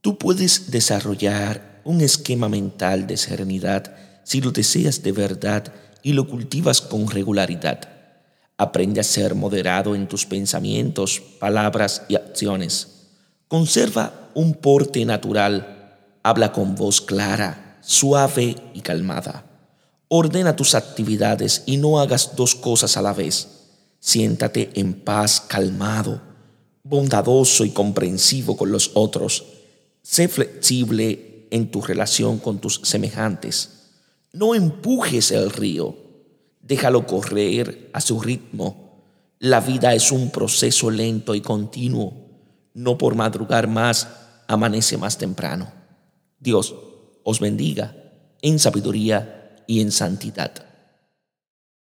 Tú puedes desarrollar un esquema mental de serenidad si lo deseas de verdad y lo cultivas con regularidad. Aprende a ser moderado en tus pensamientos, palabras y acciones. Conserva un porte natural. Habla con voz clara, suave y calmada. Ordena tus actividades y no hagas dos cosas a la vez. Siéntate en paz, calmado, bondadoso y comprensivo con los otros. Sé flexible en tu relación con tus semejantes. No empujes el río. Déjalo correr a su ritmo. La vida es un proceso lento y continuo. No por madrugar más, amanece más temprano. Dios os bendiga en sabiduría y en santidad.